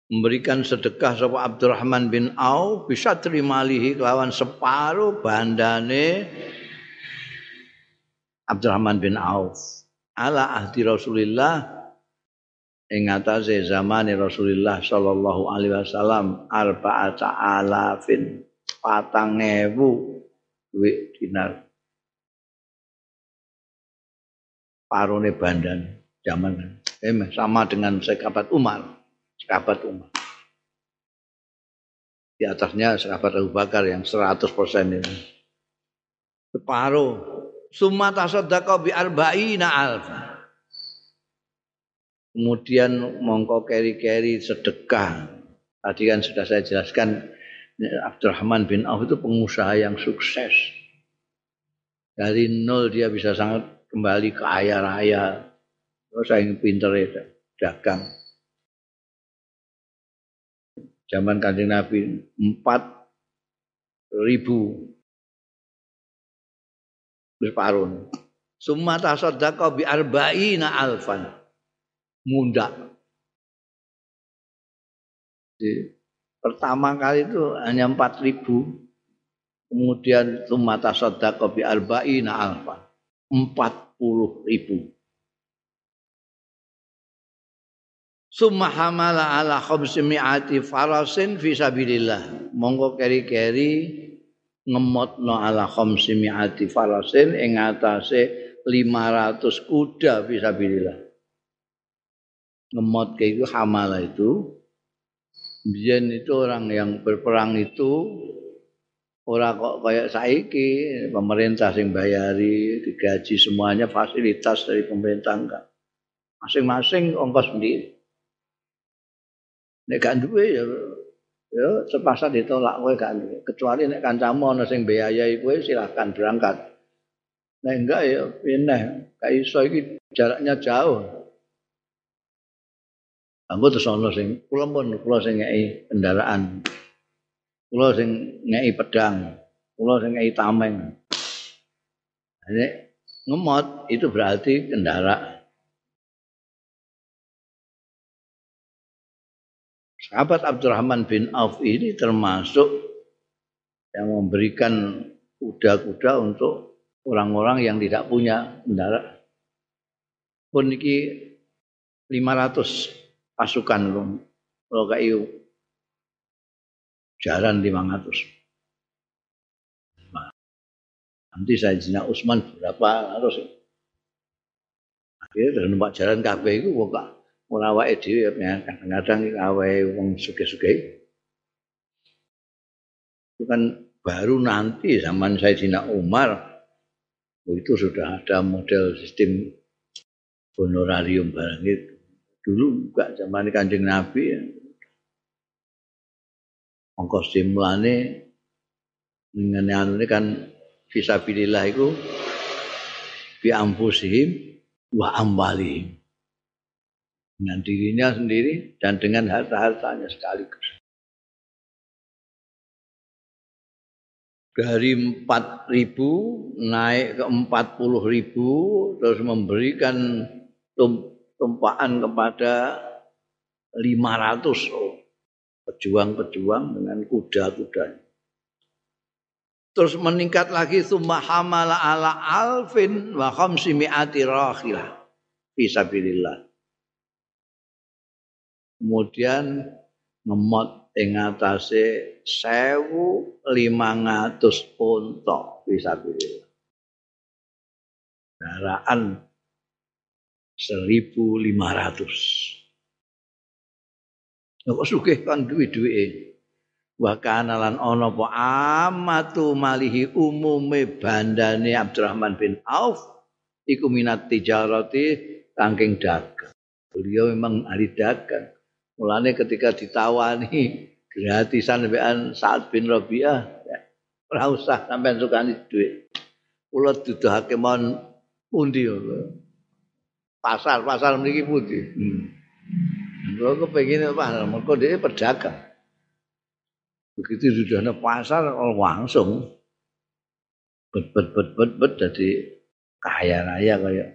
Memberikan sedekah sapa Abdurrahman bin Auf bisa terima lihi kelawan separuh bandane Abdurrahman bin Auf. Ala ahdi Rasulillah ing atase zamane Rasulullah sallallahu alaihi wasallam arba'ata alafin patang ewu duit dinar. Parone bandan zaman. Eh, sama dengan sekabat Umar. Sekabat Umar. Di atasnya sekabat Abu Bakar yang 100% itu separuh summa tasaddaqa bi arba'ina alfa kemudian mongko keri-keri sedekah. Tadi kan sudah saya jelaskan Abdurrahman bin Auf itu pengusaha yang sukses. Dari nol dia bisa sangat kembali ke kaya raya. Terus saya pinter ya, dagang. Zaman kanjeng Nabi empat ribu berparun. Summa tasaddaqa bi arba'ina alfan mundak. Jadi, pertama kali itu hanya empat ribu, kemudian itu mata sodako bi arba'ina alfa, empat puluh ribu. Summa hamala ala mi'ati farasin fi sabilillah. Monggo keri-keri ngemotno ala mi'ati farasin ing atase 500 kuda fi sabilillah. Ngemot kayak itu hamala itu. Biyen itu orang yang berperang itu ora kok kayak saiki pemerintah sing bayari digaji semuanya fasilitas dari pemerintah enggak. Masing-masing ongkos sendiri. Nek gak duwe ya ya sepasa ditolak kowe gak kecuali nek kancamu ana sing biayai kowe silahkan berangkat nek enggak ya pindah gak iso iki jaraknya jauh Anggo terus ana sing kula pun kula sing ngeki kendaraan. Kula sing ngeki pedang, kula sing ngeki tameng. Jadi ngemot itu berarti kendaraan. Sahabat Abdurrahman bin Auf ini termasuk yang memberikan kuda-kuda untuk orang-orang yang tidak punya kendaraan. Pun ini 500 pasukan kalau kayak jalan 500 nanti saya jina Usman berapa harus akhirnya dari numpak jalan kafe itu kok ora wae dhewe ya kadang-kadang kawe wong suge-suge itu kan baru nanti zaman Sayyidina Umar itu sudah ada model sistem honorarium barang itu dulu juga zaman kanjeng Nabi ya. Ongkos dimulane ngene anu ini kan fisabilillah itu bi ampusihim wa amwalihim. Dengan dirinya sendiri dan dengan harta-hartanya sekaligus. Dari 4 ribu naik ke 40 ribu terus memberikan tumpaan kepada 500 pejuang-pejuang dengan kuda-kuda. Terus meningkat lagi summa hamala ala alfin wa khamsi mi'ati rakhilah fi sabilillah. Kemudian ngemot ing atase 1500 unta bisa pilih. Daraan 1500. Kok sugih kan duwe-duwe. Wa kana lan ana apa amatu malihi umume bandane Abdurrahman bin Auf iku minat tijarati tangking dagang. Beliau memang ahli dagang. Mulane ketika ditawani gratisan mbekan Sa'ad bin Rabi'ah, ya, ora usah sampean sukani duit. Kula duduhake mon pundi Pasar, pasar mriki pundi. Hmm. Kula kepengin apa? Mergo dhewe pedagang. Begitu sudah ada pasar langsung bet bet bet bet bet jadi kaya raya kayak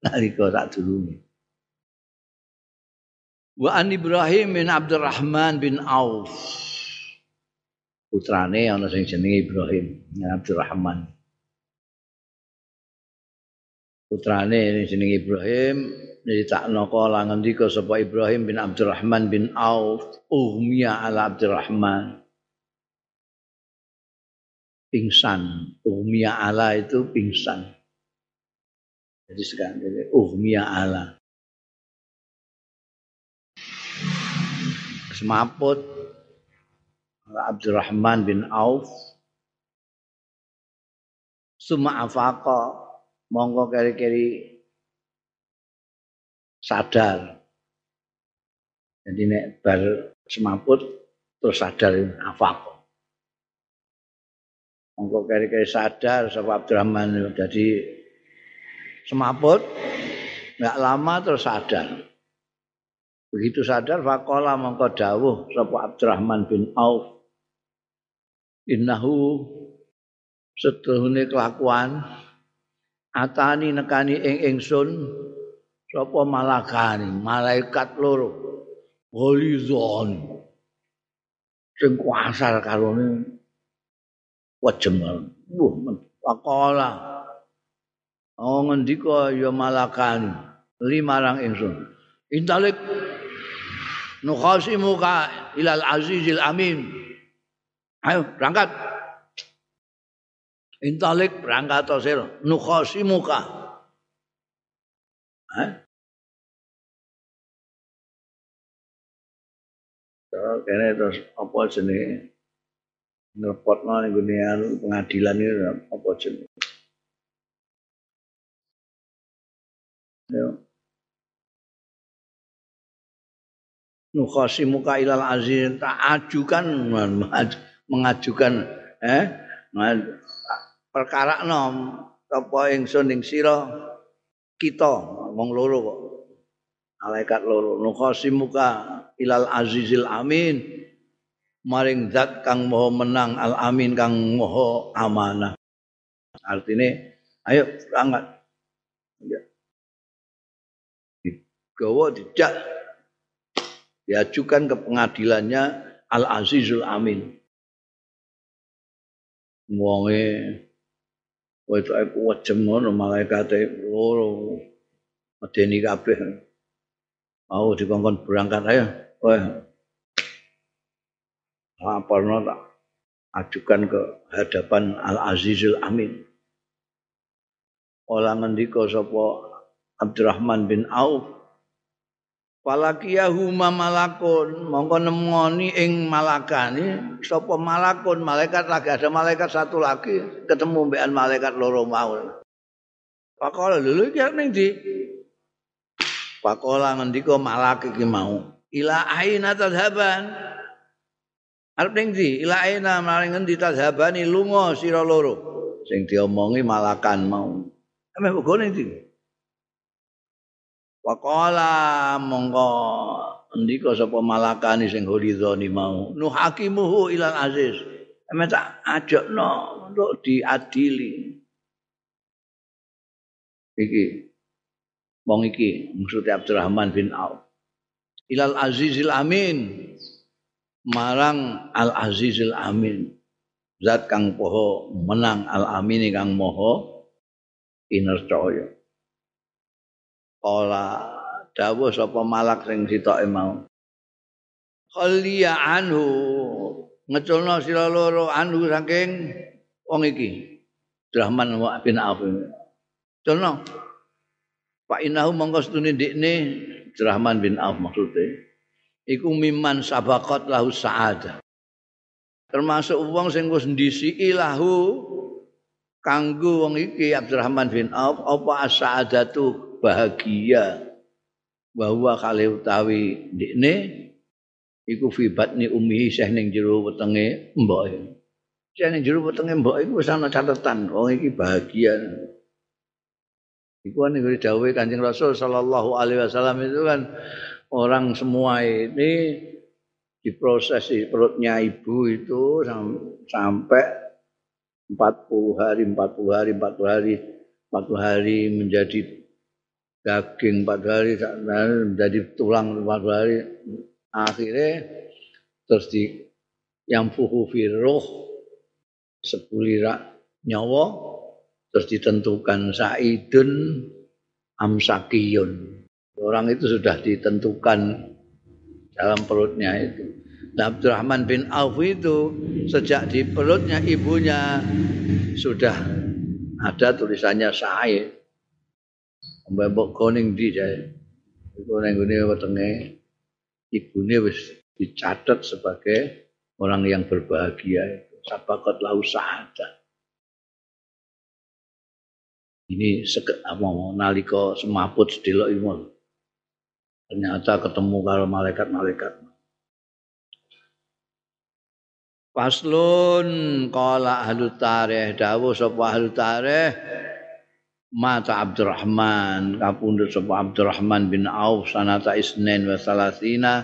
nalika tak dulu. Wa an Ibrahim bin Abdurrahman bin Auf. Putrane ana sing jenenge Ibrahim bin Abdurrahman. Putrane ini jenenge Ibrahim nyeritakno kala ngendika sapa Ibrahim bin Abdurrahman bin Auf ummiya ala Abdurrahman. Pingsan, ummiya ala itu pingsan. Jadi sekarang jadi ummiya ala. Semaput. Abdurrahman bin Auf. Suma afaqa. Monggo keri-keri sadar. Jadi nek bar semaput terus sadar afaqa. Monggo keri-keri sadar sapa Abdurrahman. Jadi semaput nggak lama terus sadar Begitu sadar faqala mongko dawuh sapa Abdurrahman bin Auf innahu setuhune kelakuan atani nekani ing ingsun sapa malakani malaikat loro holizon sing kuasar karone wajem wuh faqala oh ngendika ya malakani limarang ingsun. Intalik nukhasimuka ilal azizil amin. Ayo berangkat. Intalik berangkat sir nukhasimuka eh kene terus apa jenenge? Ngrepotno ning pengadilan ini apa jenenge? Yo. Nukhasimuka ilal aziz tak ajukan mengajukan eh perkara nom apa ingsun ing sira kita wong loro kok. Malaikat loro. Nukhasimuka ilal azizil amin. Maring zat kang moho menang al amin kang moho amanah. Artinya ayo berangkat ya. gawa dijak diajukan ke pengadilannya Al Azizul Amin. Wonge aku wajem ngono malaikat loro medeni kabeh. Mau dikongkon berangkat ayo. Kowe laporno tak ajukan ke hadapan Al Azizul Amin. Ola ngendika sapa Abdurrahman bin Auf Falakiyahu malakun mongko nemoni ing malakane sapa malakun malaikat lagi ada malaikat satu lagi ketemu mbekan malaikat loro mau. Pakola lho iki ning ndi? Pakola ngendika malak iki mau. Ila aina tadhaban. Arep ning ndi? Ila aina maring ngendi tadhabani lunga sira loro. Sing diomongi malakan mau. Ame ning ndi? Waqala mongko ndika sapa malakani sing hulidhani mau? Nu hakimuhu ilal aziz. Eme tak ajakno untuk diadili. Iki wong iki maksudnya Abdurrahman bin Auf. Ilal azizil amin marang al azizil amin. Zat kang poho menang al amini kang moho inercaya Kala dawuh sapa malak sing sitoke mau. Khalliya anhu. Ngeculno sira loro anhu saking wong iki. Abdurrahman bin Auf culno Pak Inahu mongko stune ndekne Abdurrahman bin Auf maksudnya iku miman sabaqat lahu sa'adah termasuk wong sing wis ndisiki lahu kanggo wong iki Abdurrahman bin Auf apa as-sa'adatu bahagia. Bahwa kali utawi ndekne iku fi batni ummi syekh ning jero wetenge mboke syekh ning jero wetenge mbok iku wis ana catatan wong iki bahagia. Iku kan yang didawai kancing Rasul Sallallahu Alaihi Wasallam itu kan orang semua ini diproses di perutnya ibu itu sampai 40 hari, 40 hari, 40 hari, 40 hari menjadi daging 40 hari, menjadi tulang 40 hari. Akhirnya terus di yang fuhu firroh sepulira nyawa terus ditentukan Saidun Amsakiyun. Orang itu sudah ditentukan dalam perutnya itu. Nah, Abdurrahman bin Auf itu sejak di perutnya ibunya sudah ada tulisannya Said. Mbok koning di jaya. Iku nang ngene wetenge ibune wis dicatat sebagai orang yang berbahagia itu. Sabaqat lau sa'adah. ini seket apa mau nalika semaput sedelok iku ternyata ketemu karo malaikat-malaikat Paslun kala ahlu tarikh dawuh sapa ahlu tarikh mata Abdurrahman kapundhut sapa Abdurrahman bin Auf sanata isnen wa salasina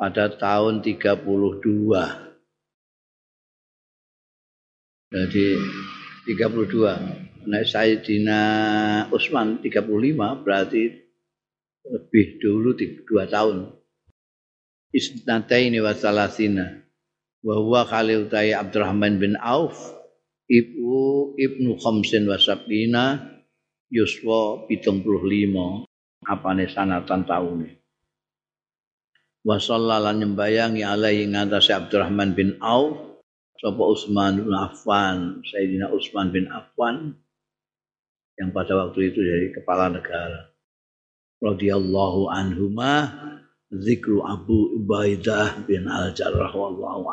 pada tahun 32 jadi 32 Nah, Sayyidina Utsman 35 berarti lebih dulu dua tahun. Isnataini wa salasina. Wa huwa utai Abdurrahman bin Auf ibu ibnu khamsin wa sabina yuswa pitung puluh lima apane sanatan tahun wa sallallahu nyembayangi alaihi ngatasi Abdurrahman bin Auf sapa Utsman bin Affan Sayyidina Utsman bin Affan yang pada waktu itu jadi kepala negara. Radhiyallahu anhuma zikru Abu Ubaidah bin Al-Jarrah wallahu